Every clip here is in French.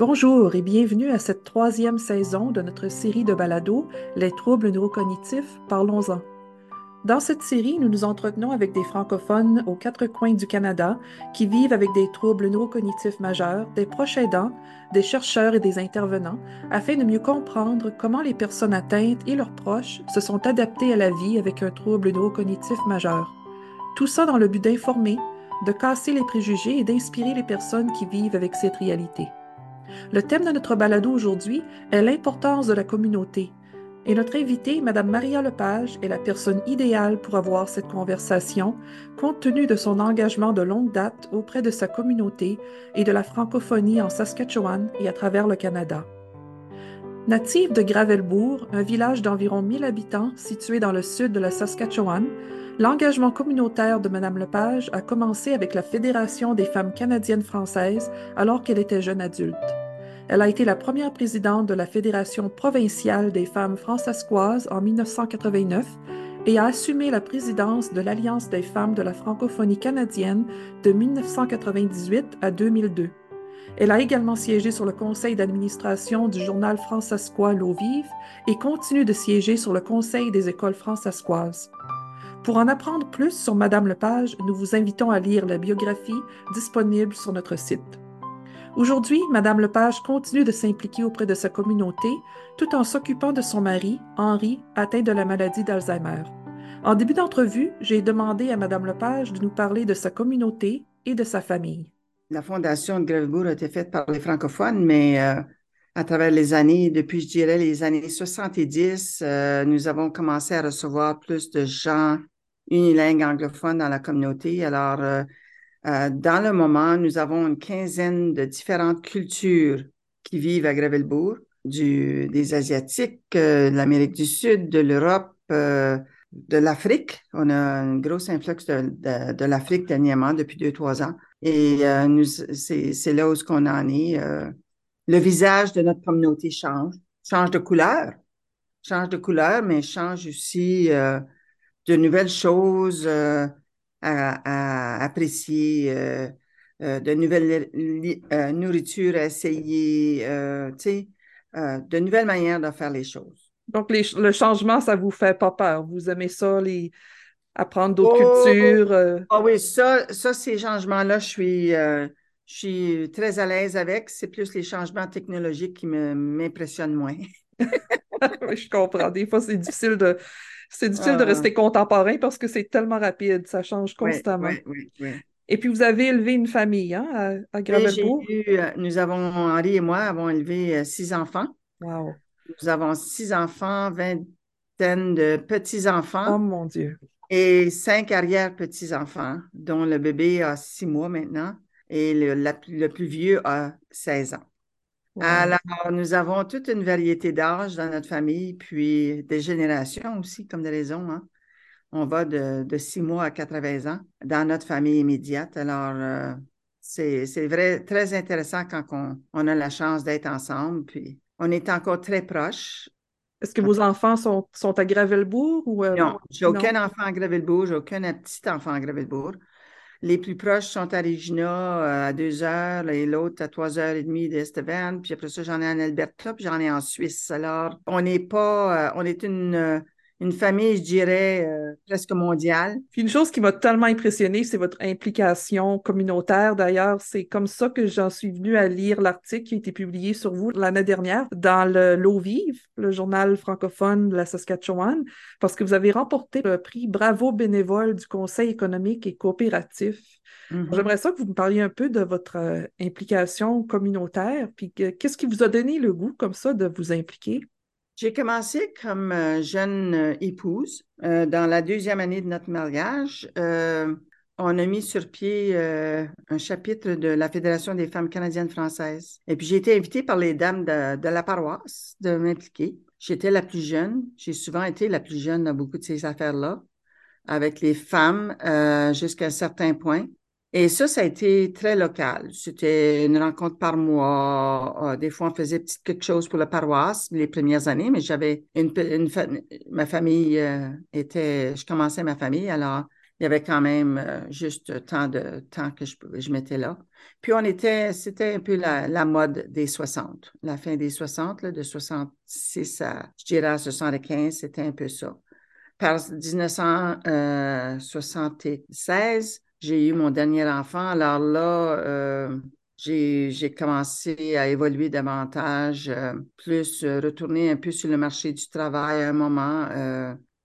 Bonjour et bienvenue à cette troisième saison de notre série de balados Les troubles neurocognitifs, parlons-en. Dans cette série, nous nous entretenons avec des francophones aux quatre coins du Canada qui vivent avec des troubles neurocognitifs majeurs, des proches aidants, des chercheurs et des intervenants, afin de mieux comprendre comment les personnes atteintes et leurs proches se sont adaptés à la vie avec un trouble neurocognitif majeur. Tout ça dans le but d'informer, de casser les préjugés et d'inspirer les personnes qui vivent avec cette réalité. Le thème de notre balado aujourd'hui est l'importance de la communauté. Et notre invitée, Mme Maria Lepage, est la personne idéale pour avoir cette conversation, compte tenu de son engagement de longue date auprès de sa communauté et de la francophonie en Saskatchewan et à travers le Canada. Native de Gravelbourg, un village d'environ 1000 habitants situé dans le sud de la Saskatchewan, l'engagement communautaire de Mme Lepage a commencé avec la Fédération des femmes canadiennes françaises alors qu'elle était jeune adulte. Elle a été la première présidente de la Fédération provinciale des femmes francescoises en 1989 et a assumé la présidence de l'Alliance des femmes de la francophonie canadienne de 1998 à 2002. Elle a également siégé sur le conseil d'administration du journal francescois L'eau vive et continue de siéger sur le conseil des écoles francescoises. Pour en apprendre plus sur Madame Lepage, nous vous invitons à lire la biographie disponible sur notre site. Aujourd'hui, Madame Lepage continue de s'impliquer auprès de sa communauté tout en s'occupant de son mari, Henri, atteint de la maladie d'Alzheimer. En début d'entrevue, j'ai demandé à Madame Lepage de nous parler de sa communauté et de sa famille. La fondation de Grevebourg a été faite par les francophones, mais euh, à travers les années, depuis, je dirais, les années 70, euh, nous avons commencé à recevoir plus de gens unilingues anglophones dans la communauté. Alors, euh, euh, dans le moment, nous avons une quinzaine de différentes cultures qui vivent à Gravelbourg, du, des Asiatiques, euh, de l'Amérique du Sud, de l'Europe, euh, de l'Afrique. On a un gros influx de, de, de l'Afrique dernièrement, depuis deux, trois ans. Et nous, c'est, c'est là où ce qu'on en est. le visage de notre communauté change, change de couleur, change de couleur, mais change aussi de nouvelles choses à, apprécier, euh, euh, de nouvelles euh, nourritures à essayer, de nouvelles manières de faire les choses. Donc, le changement, ça vous fait pas peur? Vous aimez ça, les, apprendre d'autres oh, cultures? Ah oui, ça, ça ces changements-là, je suis, je suis très à l'aise avec. C'est plus les changements technologiques qui m'impressionnent moins. je comprends. Des fois, c'est difficile de, c'est difficile de ah. rester contemporain parce que c'est tellement rapide, ça change constamment. Oui, oui, et puis, vous avez élevé une famille hein, à, à Gravelbourg? Euh, nous avons, Henri et moi avons élevé euh, six enfants. Wow. Nous avons six enfants, vingtaine de petits-enfants. Oh mon Dieu. Et cinq arrière-petits-enfants, dont le bébé a six mois maintenant et le, le plus vieux a 16 ans. Alors, nous avons toute une variété d'âges dans notre famille, puis des générations aussi, comme des raisons. Hein. On va de, de 6 mois à 80 ans dans notre famille immédiate. Alors, euh, c'est vrai, très intéressant quand on, on a la chance d'être ensemble, puis on est encore très proches. Est-ce que vos enfants sont, sont à Gravelbourg ou... Euh, non, j'ai aucun enfant à Gravelbourg, j'ai aucun petit enfant à Gravelbourg. Les plus proches sont à Regina euh, à deux heures et l'autre à trois heures et demie d'Estevan. Puis après ça, j'en ai en Alberta, puis j'en ai en Suisse. Alors, on n'est pas, euh, on est une, euh, une famille, je dirais, euh, presque mondiale. Puis une chose qui m'a tellement impressionnée, c'est votre implication communautaire. D'ailleurs, c'est comme ça que j'en suis venue à lire l'article qui a été publié sur vous l'année dernière dans le L'eau vive, le journal francophone de la Saskatchewan, parce que vous avez remporté le prix Bravo bénévole du Conseil économique et coopératif. Mm-hmm. J'aimerais ça que vous me parliez un peu de votre euh, implication communautaire, puis qu'est-ce qui vous a donné le goût comme ça de vous impliquer? J'ai commencé comme euh, jeune euh, épouse. Euh, dans la deuxième année de notre mariage, on a mis sur pied un chapitre de la Fédération des femmes canadiennes françaises. Et puis j'ai été invitée par les dames de, la paroisse de m'impliquer. J'étais la plus jeune. J'ai souvent été la plus jeune dans beaucoup de ces affaires-là, avec les femmes jusqu'à un certain point. Et ça, ça a été très local. C'était une rencontre par mois. Euh, des fois, on faisait quelque chose pour la paroisse les premières années, mais j'avais une, une ma famille euh, était, je commençais ma famille, alors il y avait quand même euh, juste tant de temps que je, je m'étais là. Puis on était, c'était un peu la, mode des 60, la fin des 60, de 66 à, je dirais, à 75, c'était un peu ça. Par 1976, j'ai eu mon dernier enfant. Alors là, euh, j'ai commencé à évoluer davantage, euh, plus retourner un peu sur le marché du travail à un moment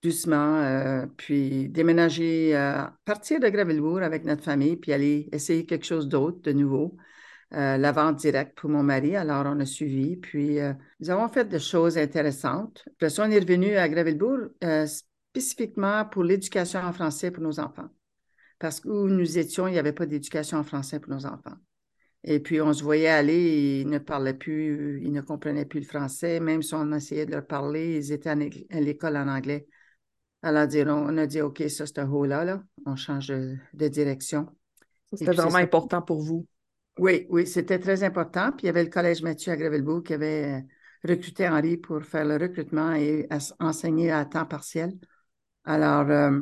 doucement, euh, puis déménager, euh, partir de Gravelbourg avec notre famille, puis aller essayer quelque chose d'autre, de nouveau. Euh, la vente directe pour mon mari, alors on a suivi, puis nous avons fait des choses intéressantes. Puis on est revenu à Gravelbourg spécifiquement pour l'éducation en français pour nos enfants. Parce que où nous étions, il n'y avait pas d'éducation en français pour nos enfants. Et puis, on se voyait aller, ils ne parlaient plus, ils ne comprenaient plus le français. Même si on essayait de leur parler, ils étaient à l'école en anglais. Alors, on a dit, OK, ça, c'est un haut-là, là. on change de, direction. C'était vraiment important pour vous. Oui, oui, c'était très important. Puis il y avait le Collège Mathieu à Gravelbourg qui avait recruté Henri pour faire le recrutement et enseigner à temps partiel. Alors, euh,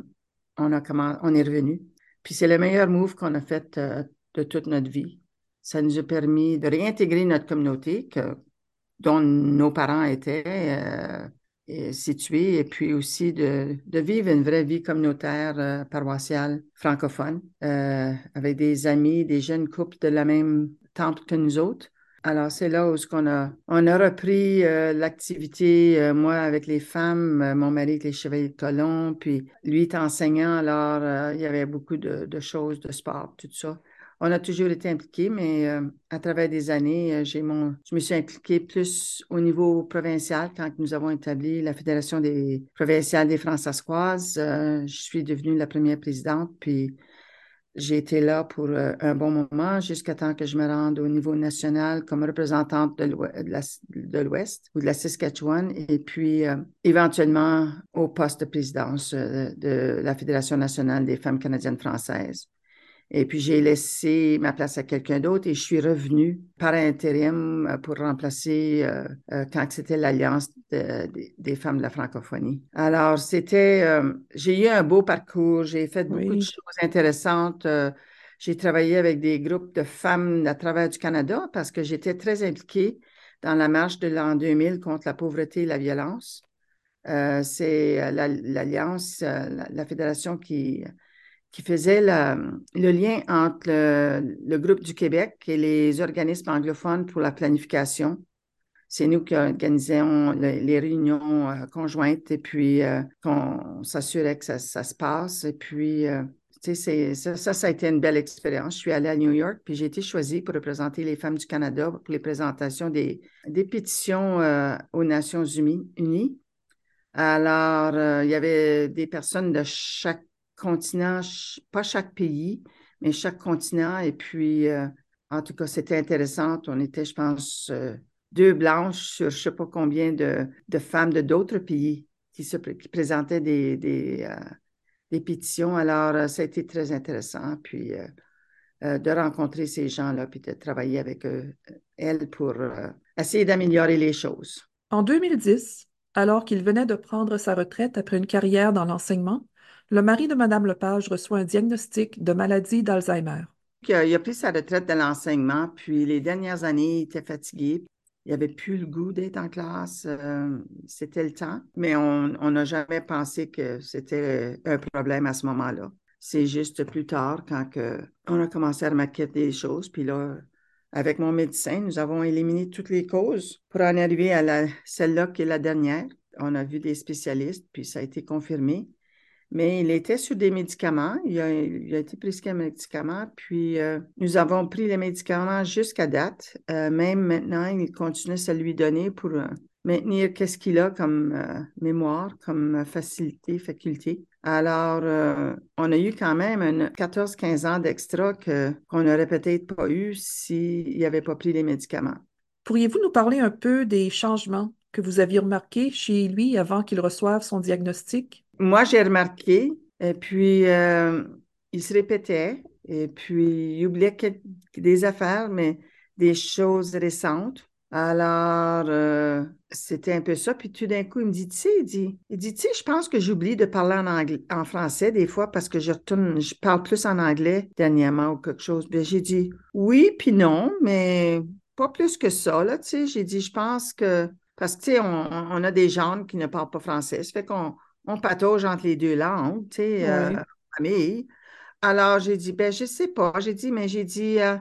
on, a on est revenu. Puis c'est le meilleur move qu'on a fait euh, de toute notre vie. Ça nous a permis de réintégrer notre communauté que, dont nos parents étaient. Euh, situé et puis aussi de, vivre une vraie vie communautaire euh, paroissiale francophone avec des amis, des jeunes couples de la même tente que nous autres. Alors, c'est là où on a, repris euh, l'activité, moi avec les femmes, mon mari avec les chevaliers de colon, puis lui est enseignant, alors il y avait beaucoup de, choses, de sport, tout ça on a toujours été impliqués, mais euh, à travers des années, euh, j'ai mon, je me suis impliquée plus au niveau provincial quand nous avons établi la Fédération des provinciales des Françoises. Euh, je suis devenue la première présidente, puis j'ai été là pour un bon moment jusqu'à temps que je me rende au niveau national comme représentante de l'Ouest ou de la Saskatchewan et puis éventuellement au poste de présidence de la Fédération nationale des femmes canadiennes françaises. Et puis, j'ai laissé ma place à quelqu'un d'autre et je suis revenue par intérim euh, pour remplacer euh, euh, quand c'était l'Alliance des femmes de la francophonie. Alors, c'était, j'ai eu un beau parcours, j'ai fait beaucoup de choses intéressantes. j'ai travaillé avec des groupes de femmes à travers du Canada parce que j'étais très impliquée dans la marche de l'an 2000 contre la pauvreté et la violence. c'est l'Alliance, la, fédération qui qui faisait le lien entre le, groupe du Québec et les organismes anglophones pour la planification. C'est nous qui organisions les, réunions euh, conjointes et puis euh, qu'on s'assurait que ça, se passe. Et puis, euh, tu sais, ça, ça, a été une belle expérience. Je suis allée à New York, puis j'ai été choisie pour représenter les femmes du Canada pour les présentations des, des pétitions aux Nations Unies. Alors, il y avait des personnes de chaque continent, pas chaque pays, mais chaque continent. Et puis, euh, en tout cas, c'était intéressant. On était, je pense, euh, deux blanches sur je ne sais pas combien de, femmes de d'autres pays qui, se, présentaient euh, des, pétitions. Alors, ça a été très intéressant. Puis, de rencontrer ces gens-là, puis de travailler avec elles pour essayer d'améliorer les choses. En 2010, alors qu'il venait de prendre sa retraite après une carrière dans l'enseignement, le mari de Mme Lepage reçoit un diagnostic de maladie d'Alzheimer. Il a, pris sa retraite de l'enseignement, puis les dernières années, il était fatigué. Il n'avait plus le goût d'être en classe. Euh, c'était le temps. Mais on n'a jamais pensé que c'était un problème à ce moment-là. C'est juste plus tard, quand on a commencé à remarquer des choses. Puis là, avec mon médecin, nous avons éliminé toutes les causes pour en arriver à celle-là qui est la dernière. On a vu des spécialistes, puis ça a été confirmé. Mais il était sur des médicaments. Il a, été prescrit un médicament. Puis, euh, nous avons pris les médicaments jusqu'à date. Euh, même maintenant, il continue à lui donner pour euh, maintenir qu'est-ce qu'il a comme mémoire, comme facilité, faculté. Alors, on a eu quand même 14-15 ans d'extra qu'on n'aurait peut-être pas eu s'il n'avait pas pris les médicaments. Pourriez-vous nous parler un peu des changements que vous aviez remarqués chez lui avant qu'il reçoive son diagnostic? Moi, j'ai remarqué, et puis euh, il se répétait, et puis il oubliait des affaires, mais des choses récentes. Alors, euh, c'était un peu ça. Puis tout d'un coup, il me dit, tu sais, il dit, il dit, tu sais, je pense que j'oublie de parler en anglais, en français des fois parce que je retourne, je parle plus en anglais dernièrement ou quelque chose. Bien, j'ai dit, oui, puis non, mais pas plus que ça, là, tu sais. J'ai dit, je pense que, parce que, tu sais, on, a des gens qui ne parlent pas français. Ça fait qu'on on patauge entre les deux langues, tu sais, euh, famille. Alors, j'ai dit, ben, je sais pas. J'ai dit, mais j'ai dit, euh,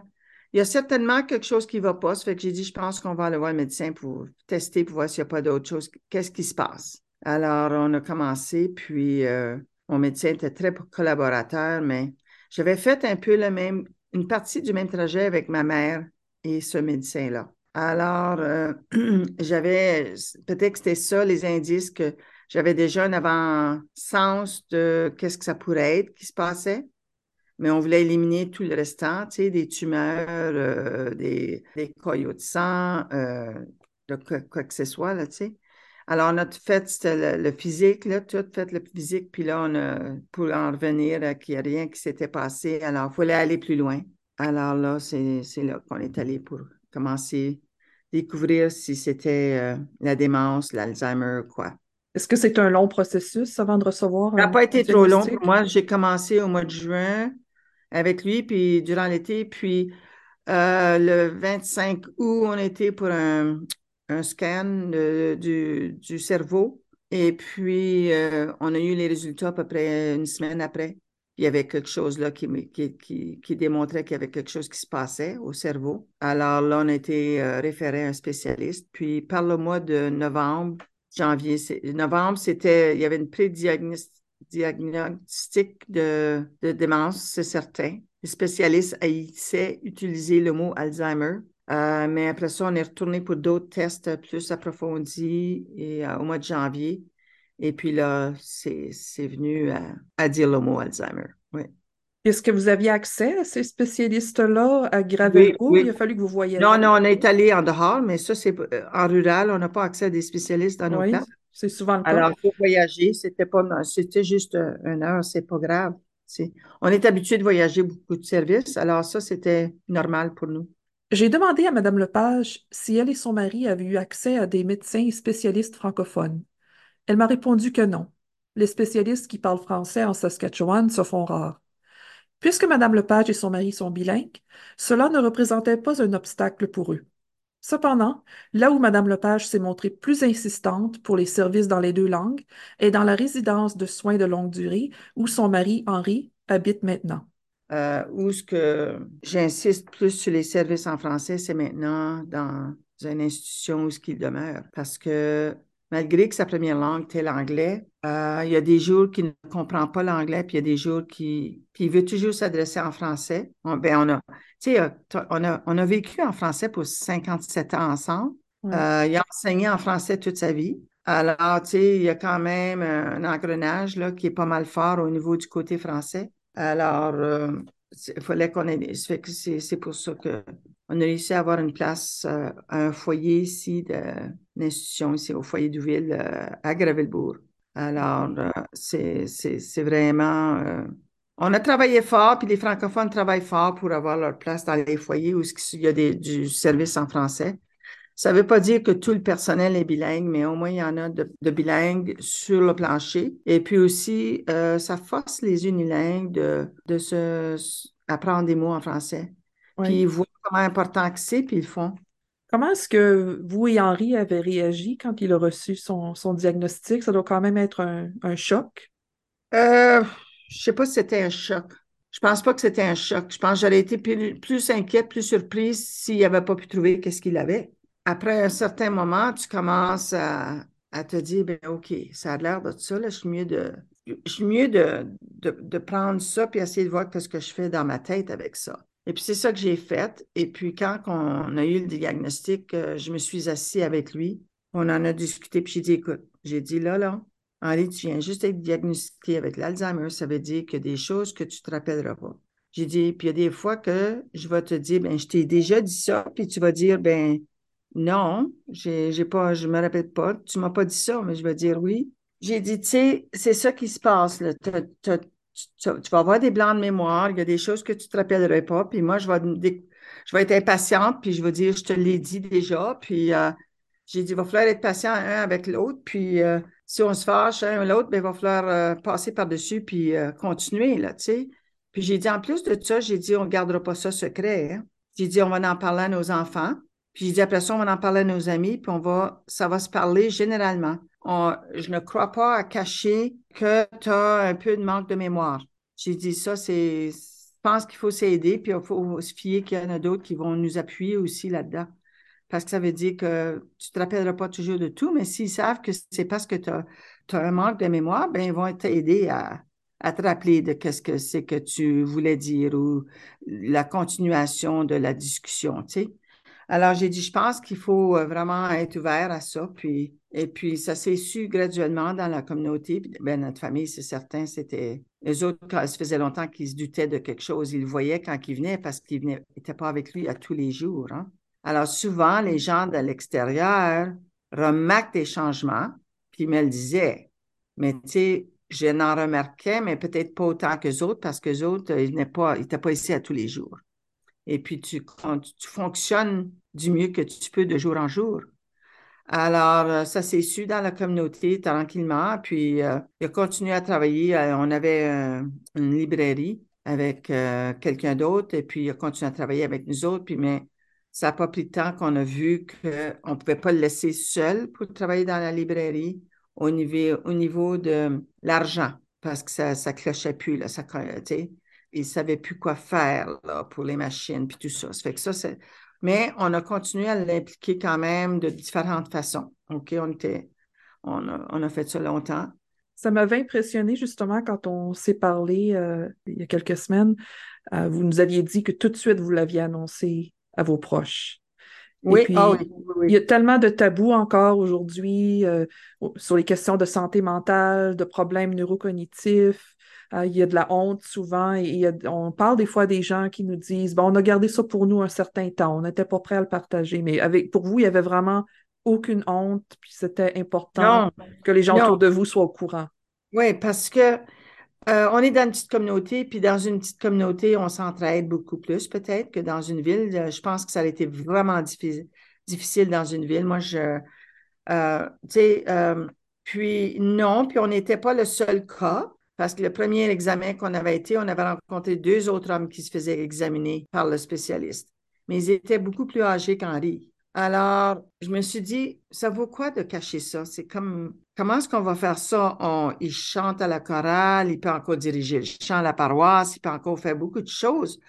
il y a certainement quelque chose qui ne va pas. Ça fait que j'ai dit, je pense qu'on va aller voir le médecin pour tester, pour voir s'il n'y a pas d'autre chose. Qu'est-ce qui se passe? Alors, on a commencé, puis euh, mon médecin était très collaborateur, mais j'avais fait un peu le même, une partie du même trajet avec ma mère et ce médecin-là. Alors, euh, j'avais, peut-être que c'était ça, les indices, que j'avais déjà un avant-sens de qu'est-ce que ça pourrait être qui se passait mais on voulait éliminer tout le restant, tu sais, des tumeurs, euh, des, des de sang, euh, quoi, que ce soit, là, tu sais. Alors, on a fait le, physique, là, tout fait le physique, puis là, on a, pour en revenir qu'il n'y a rien qui s'était passé, alors il fallait aller plus loin. Alors là, c'est là qu'on est allé pour commencer à découvrir si c'était euh, la démence, l'Alzheimer ou quoi. Est-ce que c'est un long processus avant de recevoir? Ça n'a pas été trop long pour moi. J'ai commencé au mois de juin avec lui, puis durant l'été. Puis euh, le 25 août, on était pour un, scan du, cerveau. Et puis, euh, on a eu les résultats à peu près une semaine après. Il y avait quelque chose là qui, qui, qui, démontrait qu'il y avait quelque chose qui se passait au cerveau. Alors là, on a été euh, référé à un spécialiste. Puis par le mois de novembre, janvier, novembre, c'était, il y avait une prédiagnostic diagnostic de, démence, c'est certain. Les spécialistes haïssaient utiliser le mot Alzheimer. Euh, mais après ça, on est retourné pour d'autres tests plus approfondis et, euh, au mois de janvier. Et puis là, c'est venu à, dire le mot Alzheimer. Oui. Est-ce que vous aviez accès à ces spécialistes-là à Gravelbourg? Il a fallu que vous voyiez. Non, non, on est allé en dehors, mais ça, c'est euh, en rural. On n'a pas accès à des spécialistes dans nos oui. C'est souvent le cas. Alors, pour voyager, c'était pas, c'était juste une heure, c'est pas grave. on est habitué de voyager beaucoup de services, alors ça, c'était normal pour nous. J'ai demandé à Mme Lepage si elle et son mari avaient eu accès à des médecins spécialistes francophones. Elle m'a répondu que non. Les spécialistes qui parlent français en Saskatchewan se font rares. Puisque Mme Lepage et son mari sont bilingues, cela ne représentait pas un obstacle pour eux. Cependant, là où Mme Lepage s'est montrée plus insistante pour les services dans les deux langues est dans la résidence de soins de longue durée où son mari, Henri, habite maintenant. Euh, où ce j'insiste plus sur les services en français, c'est maintenant dans une institution où ce demeure. Parce que malgré que sa première langue était l'anglais, euh, il y a des jours qu'il ne comprend pas l'anglais, puis il y a des jours qui, puis il veut toujours s'adresser en français. On, ben on a, euh, on a, on a vécu en français pour 57 ans ensemble. Euh, il a enseigné en français toute sa vie. Alors, tu sais, il y a quand même un engrenage là, qui est pas mal fort au niveau du côté français. Alors, il fallait qu'on ait. C'est pour ça qu'on a réussi à avoir une place, un foyer ici, de, une institution ici, au foyer d'Ouville, euh, à Gravelbourg. Alors, euh, c'est vraiment. Euh, on a travaillé fort, puis les francophones travaillent fort pour avoir leur place dans les foyers où il y a des, du service en français. Ça ne veut pas dire que tout le personnel est bilingue, mais au moins il y en a de, bilingues sur le plancher. Et puis aussi, ça force les unilingues de, de se apprendre des mots en français. Puis ils voient comment important que c'est, puis ils le font. Comment est-ce que vous et Henri avez réagi quand il a reçu son, diagnostic? Ça doit quand même être un, choc. Euh, je ne sais pas si c'était un choc. Je pense pas que c'était un choc. Je pense que j'aurais été plus, inquiète, plus surprise s'il n'avait pas pu trouver qu'est-ce qu'il avait. Après un certain moment, tu commences à, te dire, ben OK, ça a l'air de ça, là, je suis mieux de, je suis mieux de, de, prendre ça puis essayer de voir ce que je fais dans ma tête avec ça. Et puis c'est ça que j'ai fait. Et puis quand on a eu le diagnostic, euh, je me suis assis avec lui. On en a discuté, puis j'ai dit, écoute, j'ai dit là, là, Henri, tu viens juste être diagnostiqué avec l'Alzheimer, ça veut dire qu'il y a des choses que tu ne te rappelleras pas. J'ai dit, puis il y a des fois que je vais te dire, ben, je t'ai déjà dit ça, puis tu vas dire, ben, non, j'ai pas, je me rappelle pas, tu m'as pas dit ça, mais je vais dire oui. J'ai dit, tu sais, c'est ça qui se passe, là tu, vas avoir des blancs de mémoire, il y a des choses que tu ne te rappellerais pas, puis moi, je vais, je vais être impatiente, puis je vais dire, je te l'ai dit déjà, puis euh, j'ai dit, il va falloir être patient un avec l'autre, puis euh, si on se fâche un l'autre, ben, il va falloir euh, passer par-dessus, puis continuer, là, tu sais. Puis j'ai dit, en plus de ça, j'ai dit, on ne gardera pas ça secret. Hein. J'ai dit, on va en parler à nos enfants. Puis j'ai dit, après ça, on va en parler à nos amis, puis on va, ça va se parler généralement. Je ne crois pas à cacher que tu as un peu de manque de mémoire. J'ai dit, ça, c'est, je pense qu'il faut s'aider, puis il faut se fier qu'il y en a d'autres qui vont nous appuyer aussi là-dedans. Parce que ça veut dire que tu ne te rappelleras pas toujours de tout, mais s'ils savent que c'est parce que tu as, un manque de mémoire, ben ils vont t'aider à, à te rappeler de qu'est-ce que c'est que tu voulais dire ou la continuation de la discussion, tu sais. Alors, j'ai dit, je pense qu'il faut euh, vraiment être ouvert à ça. Puis, et puis, ça s'est su graduellement dans la communauté. ben, notre famille, c'est certain, c'était. Les autres, quand ça faisait longtemps qu'ils se doutaient de quelque chose, ils le voyaient quand ils venaient parce qu'ils n'étaient pas avec lui à tous les jours. Hein. Alors, souvent, les gens de l'extérieur remarquent des changements, puis ils me le disaient. Mais tu sais, je n'en remarquais, mais peut-être pas autant que autres parce que autres, ils n'étaient pas, pas ici à tous les jours. Et puis, tu, tu fonctionnes du mieux que tu peux de jour en jour. Alors, euh, ça s'est su dans la communauté tranquillement. Puis, euh, il a continué à travailler. Euh, on avait une librairie avec quelqu'un d'autre et puis il a continué à travailler avec nous autres. Puis, mais ça n'a pas pris de temps qu'on a vu qu'on ne pouvait pas le laisser seul pour travailler dans la librairie au niveau, au niveau de l'argent parce que ça ne clochait plus. Là, ça, il ne savait plus quoi faire là, pour les machines puis tout ça. ça fait que ça, c'est... Mais on a continué à l'impliquer quand même de différentes façons. OK, on, était, on, a, on a fait ça longtemps. Ça m'avait impressionné justement quand on s'est parlé euh, il y a quelques semaines. Euh, vous nous aviez dit que tout de suite vous l'aviez annoncé à vos proches. Oui, puis, ah oui, il y a tellement de tabous encore aujourd'hui euh, sur les questions de santé mentale, de problèmes neurocognitifs. Euh, il y a de la honte souvent et on parle des fois des gens qui nous disent bon, on a gardé ça pour nous un certain temps, on n'était pas prêt à le partager. Mais avec pour vous, il y avait vraiment aucune honte, puis c'était important que les gens autour de vous soient au courant. Oui, parce que euh, on est dans une petite communauté, puis dans une petite communauté, on s'entraide beaucoup plus peut-être que dans une ville. Euh, je pense que ça a été vraiment difficile, difficile dans une ville. Moi, je, euh, tu sais, puis non, puis on n'était pas le seul cas. Parce que le premier examen qu'on avait été, on avait rencontré deux autres hommes qui se faisaient examiner par le spécialiste. Mais ils étaient beaucoup plus âgés qu'Henri. Alors, je me suis dit, ça vaut quoi de cacher ça? C'est comme, comment est-ce qu'on va faire ça? On, il chante à la chorale, il peut encore diriger le chant à la paroisse, il peut encore faire beaucoup de choses.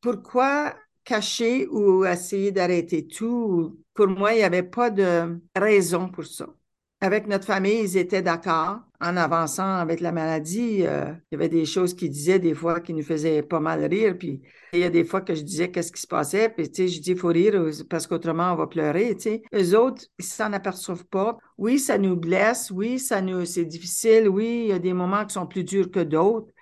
Pourquoi cacher ou essayer d'arrêter tout? Pour moi, il n'y avait pas de raison pour ça. Avec notre famille, ils étaient d'accord en avançant avec la maladie. Euh, il y avait des choses qu'ils disaient des fois qui nous faisaient pas mal rire. Puis il y a des fois que je disais qu'est-ce qui se passait. Puis tu sais, je dis il faut rire parce qu'autrement on va pleurer. Tu sais, eux autres, ils s'en aperçoivent pas. Oui, ça nous blesse. Oui, ça nous, c'est difficile. Oui, il y a des moments qui sont plus durs que d'autres.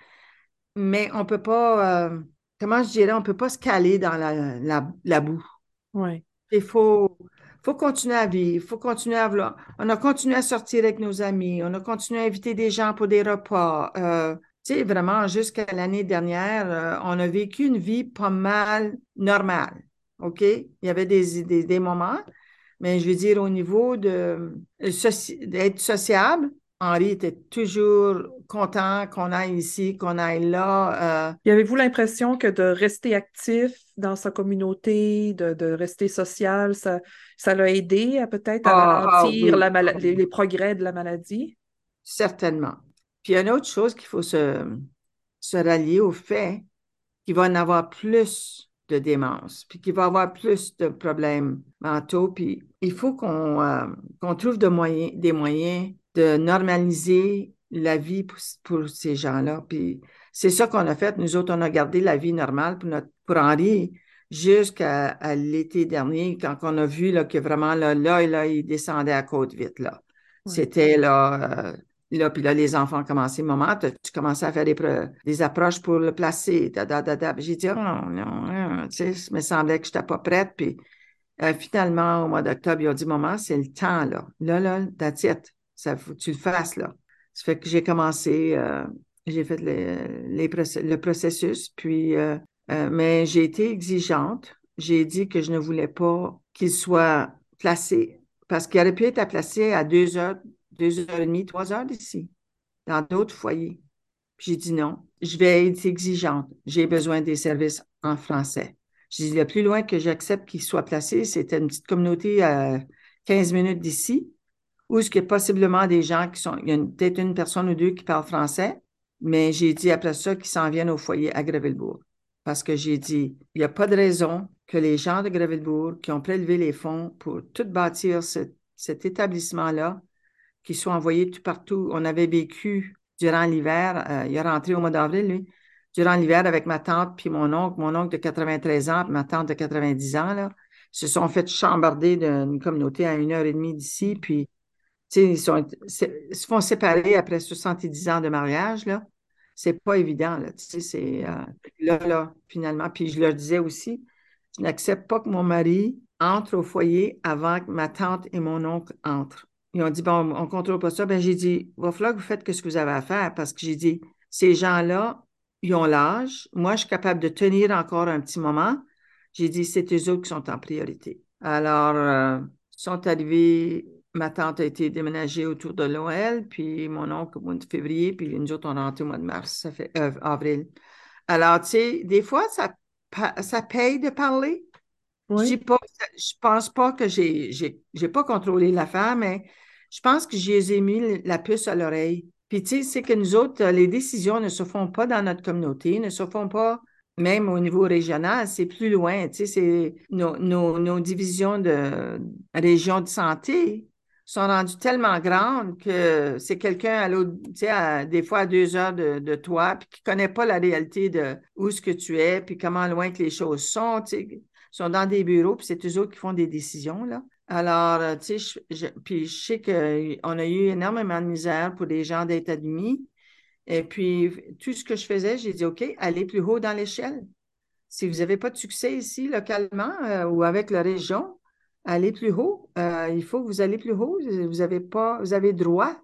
Mais on peut pas, euh, comment je dirais, on peut pas se caler dans la, la, la boue. Oui. Il faut, faut continuer à vivre, faut continuer à vouloir. On a continué à sortir avec nos amis, on a continué à inviter des gens pour des repas. Euh, tu sais, vraiment, jusqu'à l'année dernière, euh, on a vécu une vie pas mal normale. OK? Il y avait des, des, des moments, mais je veux dire, au niveau de d'être sociable, Henri était toujours content qu'on aille ici, qu'on aille là. Euh. Avez-vous l'impression que de rester actif dans sa communauté, de, rester social, ça, ça l'a aidé à peut-être à ah, ah ralentir les, progrès de la maladie? Certainement. Puis il y a une autre chose qu'il faut se, se rallier au fait qu'il va en avoir plus de démence, puis qu'il va avoir plus de problèmes mentaux, puis il faut qu'on euh, qu'on trouve de moyens, des moyens de normaliser la vie pour, ces gens-là. Puis c'est ça qu'on a fait. Nous autres, on a gardé la vie normale pour, notre, pour Henri jusqu'à l'été dernier, quand on a vu là, que vraiment, là, là, là, il descendait à côte vite. là. C'était là, euh, là, puis là, les enfants commençaient, maman, tu commençais à faire des, des approches pour le placer. J'ai dit, oh, non, non, tu sais, il me semblait que je n'étais pas prête. Puis euh, finalement, au mois d'octobre, ils ont dit, maman, c'est le temps, là. Là, là, that's it ça faut que tu le fasses, là. Ça fait que j'ai commencé, euh, j'ai fait le processus, puis, euh, euh, mais j'ai été exigeante j'ai dit que je ne voulais pas qu'il soit placé, parce qu'il aurait pu être placé à deux heures, deux heures et demie, trois heures d'ici, dans d'autres foyers. J'ai dit non, je vais être exigeante. J'ai besoin des services en français. J'ai dit le plus loin que j'accepte qu'il soit placé, c'était une petite communauté à 15 minutes d'ici, où est-ce qu'il y a possiblement des gens qui sont, il y a peut-être une personne ou deux qui parlent français, mais j'ai dit après ça qu'ils s'en viennent au foyer à Grevillebourg. Parce que j'ai dit, il n'y a pas de raison que les gens de Grevillebourg qui ont prélevé les fonds pour tout bâtir cet établissement-là, qui soient envoyés tout partout. On avait vécu durant l'hiver, euh, il est rentré au mois d'avril, lui, durant l'hiver avec ma tante puis mon oncle, mon oncle de 93 ans puis ma tante de 90 ans, se sont fait chambarder d'une communauté à une heure et demie d'ici, puis ils, sont, se font séparer après 70 ans de mariage, là. C'est pas évident, là. C'est euh, là, là, finalement. Puis je leur disais aussi, je n'accepte pas que mon mari entre au foyer avant que ma tante et mon oncle entrent. Ils ont dit, bon, on ne contrôle pas ça. Ben, j'ai dit, va falloir que vous faites ce que vous avez à faire parce que j'ai dit, ces gens-là, ils ont l'âge. Moi, je suis capable de tenir encore un petit moment. J'ai dit, c'est eux autres qui sont en priorité. Alors, euh, ils sont arrivés, ma tante a été déménagée autour de Noël, puis mon oncle au mois de février, puis nous autres, on est rentré au mois de mars, ça fait euh, avril. Alors, tu sais, des fois, ça, ça paye de parler. Je ne pense pas que j'ai, j'ai, pas contrôlé l'affaire, mais je pense que j'ai mis la puce à l'oreille. Puis, tu sais, c'est que nous autres, les décisions ne se font pas dans notre communauté, ne se font pas même au niveau régional, c'est plus loin. Tu sais, c'est nos, nos, divisions de région de santé sont rendues tellement grandes que c'est quelqu'un à l'autre, tu sais, des fois à deux heures de, toi, puis qui ne connaît pas la réalité de où est-ce que tu es, puis comment loin que les choses sont. Tu sais, sont dans des bureaux, puis c'est eux autres qui font des décisions, là. Alors, euh, tu sais, je, puis je sais qu'on a eu énormément de misère pour les gens d'être admis. Et puis, tout ce que je faisais, j'ai dit, OK, allez plus haut dans l'échelle. Si vous n'avez pas de succès ici, localement euh, ou avec la région, allez plus haut. Euh, il faut que vous allez plus haut. Vous avez pas, vous avez droit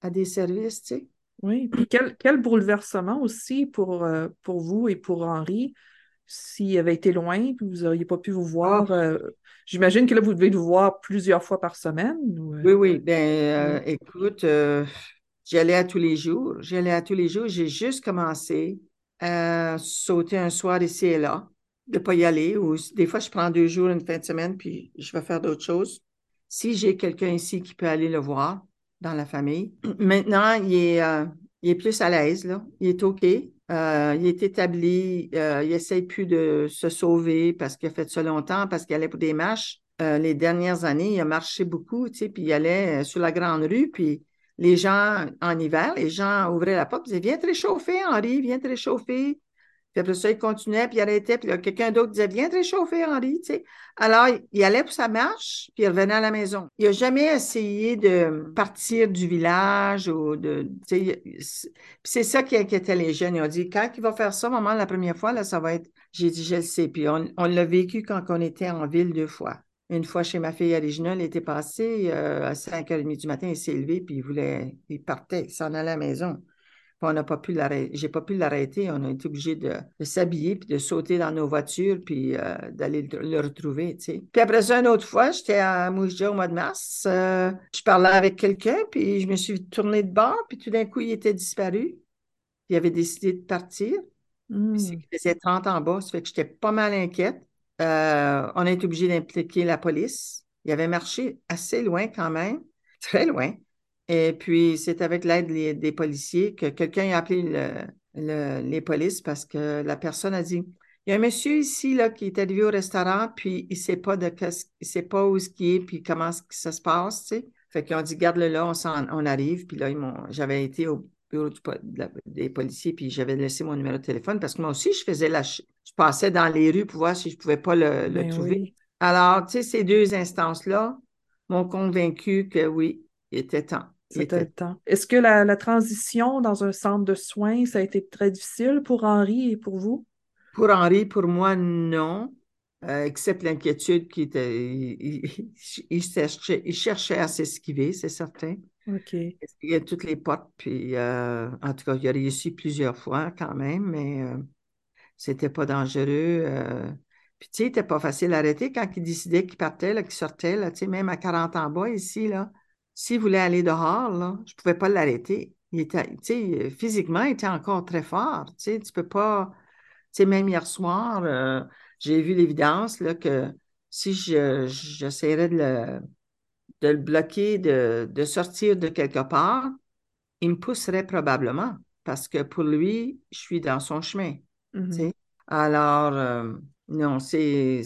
à des services, tu sais. Oui, puis quel, quel bouleversement aussi pour, pour vous et pour Henri s'il avait été loin, puis vous n'auriez pas pu vous voir. Ah. Euh, j'imagine que là, vous devez vous voir plusieurs fois par semaine. Euh? Oui, oui. Ben, euh, écoute, j'y allais à tous les jours. J'y allais à tous les jours. J'ai juste commencé à sauter un soir ici et là, de ne pas y aller. Ou des fois, je prends deux jours, une fin de semaine, puis je vais faire d'autres choses. Si j'ai quelqu'un ici qui peut aller le voir dans la famille. Maintenant, il est, il est plus à l'aise. Il est OK. Euh, il est établi, euh, il essaie plus de se sauver parce qu'il a fait ça longtemps, parce qu'il allait pour des marches. Euh, les dernières années, il a marché beaucoup, tu puis il allait sur la grande rue, puis les gens, en hiver, les gens ouvraient la porte, ils disaient, viens te réchauffer, Henri, viens te réchauffer. Puis après ça, il continuait, puis il arrêtait, puis quelqu'un d'autre disait Viens te réchauffer, Henri. Tu sais. Alors, il allait pour sa marche, puis il revenait à la maison. Il n'a jamais essayé de partir du village ou de. c'est ça qui inquiétait les jeunes. Ils ont dit Quand il va faire ça, maman, la première fois, là, ça va être. J'ai dit Je le sais. Puis on, l'a vécu quand on était en ville deux fois. Une fois chez ma fille originale, il était passé euh, à 5h30 du matin, il s'est levé, puis il voulait, il partait, il s'en allait à la maison on n'a pas pu l'arrêter. J'ai pas pu l'arrêter. On a été obligé de, s'habiller puis de sauter dans nos voitures puis euh, d'aller le, retrouver. Puis après ça, une autre fois, j'étais à Moujja au mois de mars. Euh, je parlais avec quelqu'un puis je me suis tournée de bord puis tout d'un coup, il était disparu. Il avait décidé de partir. Hmm. Il faisait 30 en bas, ça fait que j'étais pas mal inquiète. Euh, on a été obligé d'impliquer la police. Il avait marché assez loin quand même, très loin. Et puis, c'est avec l'aide des policiers que quelqu'un a appelé les polices parce que la personne a dit il y a un monsieur ici là, qui est arrivé au restaurant, puis il ne sait pas de il sait pas où ce qui est, puis comment ça se passe, tu sais. Fait qu'ils ont dit garde-le là, on, on, arrive. Puis là, j'avais été au bureau des policiers, puis j'avais laissé mon numéro de téléphone parce que moi aussi, je faisais la je passais dans les rues pour voir si je ne pouvais pas le, ben trouver. Alors, tu sais, ces deux instances-là m'ont convaincu que oui, il était temps. C'était le temps. Est-ce que la, transition dans un centre de soins, ça a été très difficile pour Henri et pour vous? Pour Henri, pour moi, non. Euh, except l'inquiétude qui était. Il, cherchait, à s'esquiver, c'est certain. OK. Il y a toutes les portes, puis euh, en tout cas, il a réussi plusieurs fois quand même, mais euh, c'était pas dangereux. Puis, tu sais, il n'était pas facile à arrêter quand il décidait qu'il partait, qu'il sortait, là, même à 40 ans bas ici, là. S'il voulait aller dehors, là, je ne pouvais pas l'arrêter. Il était, physiquement, il était encore très fort. Tu tu peux pas. Même hier soir, euh, j'ai vu l'évidence que si j'essaierais de le, de le bloquer, de, de sortir de quelque part, il me pousserait probablement parce que pour lui, je suis dans son chemin. Mhm. Alors, euh, non, c'est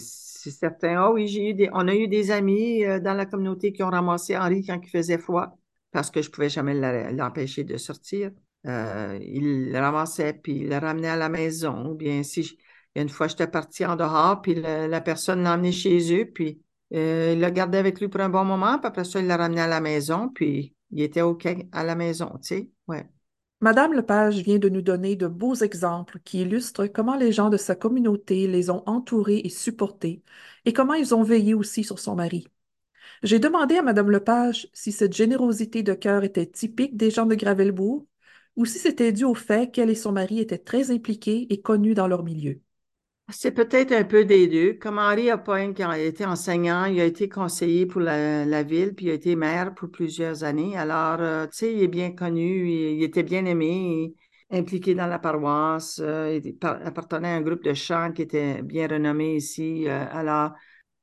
certain. Ah oui, on a eu des amis euh, dans la communauté qui ont ramassé Henri quand il faisait froid parce que je ne pouvais jamais l'empêcher de sortir. Euh, il le ramassait, puis il le ramenait à la maison. Ou bien si une fois, j'étais partie en dehors, puis la personne l'a emmené chez eux, puis il le gardait avec lui pour un bon moment, puis après ça, il l'a ramené à la maison, puis il était OK à la maison, tu sais, ouais. Madame Lepage vient de nous donner de beaux exemples qui illustrent comment les gens de sa communauté les ont entourés et supportés, et comment ils ont veillé aussi sur son mari. J'ai demandé à Madame Lepage si cette générosité de cœur était typique des gens de Gravelbourg, ou si c'était dû au fait qu'elle et son mari étaient très impliqués et connus dans leur milieu. C'est peut-être un peu des deux. Comme Henri Apogne, qui a été enseignant, il a été conseiller pour la, ville, puis il a été maire pour plusieurs années. Alors, euh, tu sais, il est bien connu, il, était bien aimé, impliqué dans la paroisse, euh, appartenait à un groupe de chants qui était bien renommé ici. Euh, alors,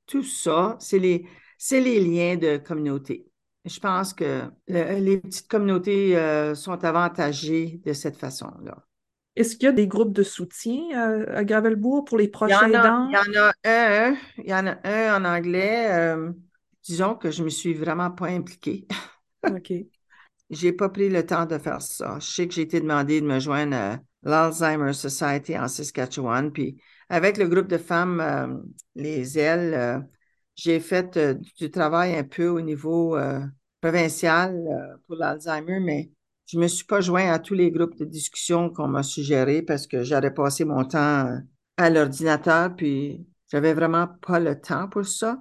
tout ça, c'est les, c'est les liens de communauté. Je pense que les petites communautés sont avantagées de cette façon-là. Est-ce qu'il y a des groupes de soutien euh, à, Gravelbourg pour les prochains aidants? Il y en a un, il y en a un en anglais. Euh, disons que je ne me suis vraiment pas impliquée. OK. J'ai pas pris le temps de faire ça. Je sais que j'ai été demandé de me joindre à l'Alzheimer Society en Saskatchewan. Puis avec le groupe de femmes, euh, les ailes, j'ai fait du travail un peu au niveau provincial pour l'Alzheimer, mais je me suis pas joint à tous les groupes de discussion qu'on m'a suggérés parce que j'aurais passé mon temps à l'ordinateur, puis j'avais vraiment pas le temps pour ça.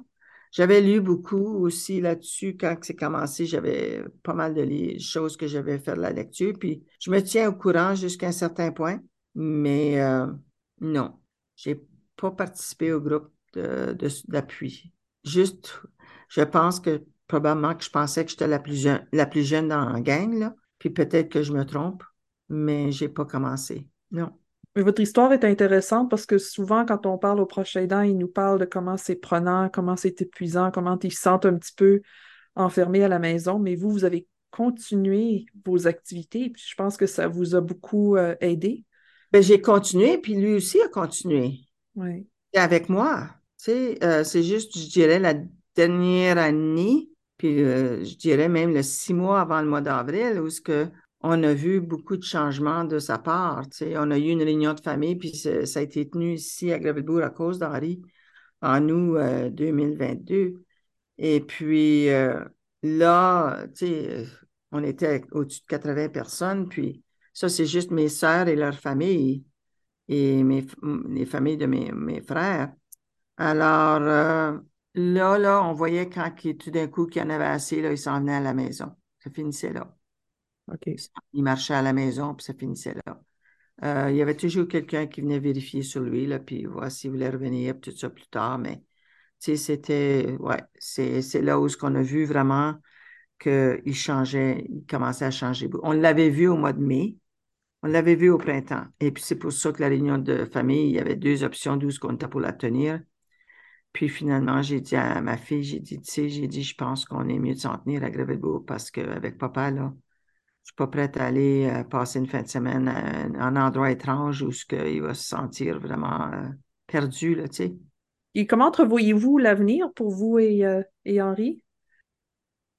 J'avais lu beaucoup aussi là-dessus quand c'est commencé. J'avais pas mal de choses que j'avais fait de la lecture. Puis je me tiens au courant jusqu'à un certain point, mais euh, non, j'ai pas participé au groupe d'appui. Juste, je pense que probablement que je pensais que j'étais la plus, jeune, la plus jeune dans la gang, là. Puis peut-être que je me trompe, mais je n'ai pas commencé. Non. Votre histoire est intéressante parce que souvent, quand on parle aux proches aidants, ils nous parlent de comment c'est prenant, comment c'est épuisant, comment ils se sentent un petit peu enfermés à la maison. Mais vous, vous avez continué vos activités. Puis je pense que ça vous a beaucoup euh, aidé. Ben, j'ai continué, puis lui aussi a continué. Oui. avec moi. Tu sais, euh, c'est juste, je dirais, la dernière année puis euh, je dirais même le six mois avant le mois d'avril, où ce que on a vu beaucoup de changements de sa part. On a eu une réunion de famille, puis ça a été tenu ici à Gravelbourg à cause d'Henri en août 2022. Euh, Et puis euh, là, on était au-dessus de 80 personnes, puis ça, c'est juste mes sœurs et leurs familles et mes, les familles de mes, mes frères. Alors, Là, là, on voyait quand tout d'un coup qu'il y en avait assez, là, il s'en venait à la maison. Ça finissait là. OK. Il marchait à la maison, puis ça finissait là. Euh, il y avait toujours quelqu'un qui venait vérifier sur lui, là, puis voir s'il voulait revenir, tout ça plus tard. Mais, tu sais, c'était, ouais, c'est là où ce qu'on a vu vraiment qu'il changeait, il commençait à changer. On l'avait vu au mois de mai, on l'avait vu au printemps. Et puis, c'est pour ça que la réunion de famille, il y avait deux options, d'où qu'on était pour la tenir. Puis finalement, j'ai dit à ma fille, j'ai dit, tu sais, j'ai dit, je pense qu'on est mieux de s'en tenir à Gravelbourg parce qu'avec papa, là, je suis pas prête à aller euh, passer une fin de semaine à un, endroit étrange où ce il va se sentir vraiment euh, perdu, là, tu sais. Et comment entrevoyez-vous l'avenir pour vous et, euh, et Henri?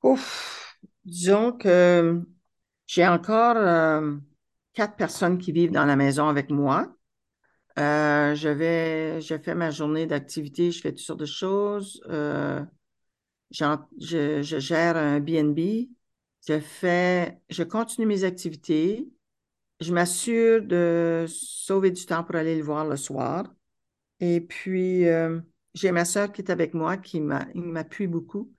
Ouf, disons que j'ai encore quatre personnes qui vivent dans la maison avec moi. Euh, je vais, je fais ma journée d'activité, je fais toutes sortes de choses. Euh, je, gère un BNB. Je fais, je continue mes activités. Je m'assure de sauver du temps pour aller le voir le soir. Et puis, euh, j'ai ma soeur qui est avec moi, qui m'appuie beaucoup.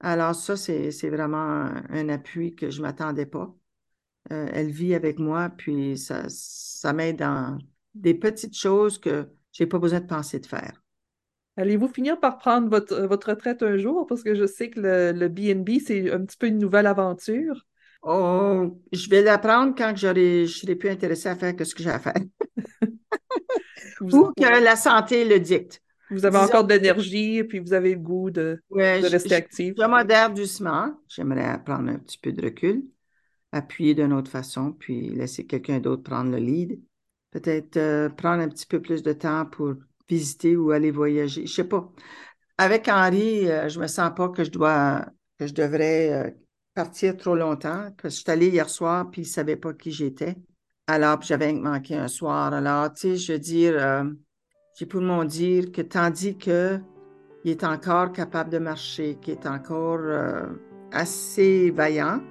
Alors ça, c'est vraiment un, appui que je ne m'attendais pas. elle vit avec moi, puis ça, ça m'aide dans des petites choses que je n'ai pas besoin de penser de faire. Allez-vous finir par prendre votre, votre retraite un jour? Parce que je sais que le, B&B, c'est un petit peu une nouvelle aventure. Oh, je vais l'apprendre quand je serai plus intéressée à faire que ce que j'ai à faire. Ou que la santé le dicte. Vous avez encore de l'énergie, puis vous avez le goût de, de rester actif. Je, je modère doucement. J'aimerais prendre un petit peu de recul, appuyer d'une autre façon, puis laisser quelqu'un d'autre prendre le lead. Peut-être euh, prendre un petit peu plus de temps pour visiter ou aller voyager. Je sais pas. Avec Henri, je euh, je me sens pas que je dois, que je devrais euh, partir trop longtemps. Parce que je suis allée hier soir, puis il savait pas qui j'étais. Alors, j'avais manqué un soir. Alors, tu sais, je veux dire, j'ai pour mon dire que tandis qu'il est encore capable de marcher, qu'il est encore euh, assez vaillant,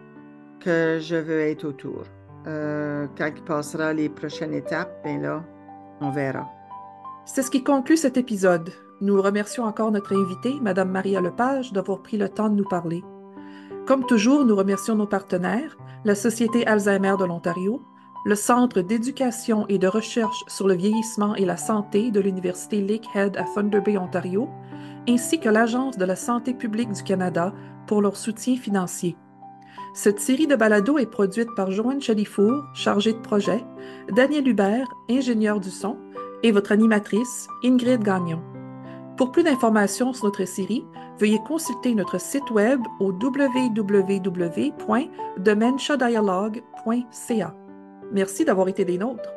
que je veux être autour. Euh, quand il passera les prochaines étapes, bien là, on verra. C'est ce qui conclut cet épisode. Nous remercions encore notre invitée, Mme Maria Lepage, d'avoir pris le temps de nous parler. Comme toujours, nous remercions nos partenaires, la Société Alzheimer de l'Ontario, le Centre d'éducation et de recherche sur le vieillissement et la santé de l'Université Lakehead à Thunder Bay, Ontario, ainsi que l'Agence de la santé publique du Canada pour leur soutien financier. Cette série de balados est produite par Joanne Chalifour, chargée de projet, Daniel Hubert, ingénieur du son, et votre animatrice, Ingrid Gagnon. Pour plus d'informations sur notre série, veuillez consulter notre site web au www.demenshadialogue.ca. Merci d'avoir été des nôtres.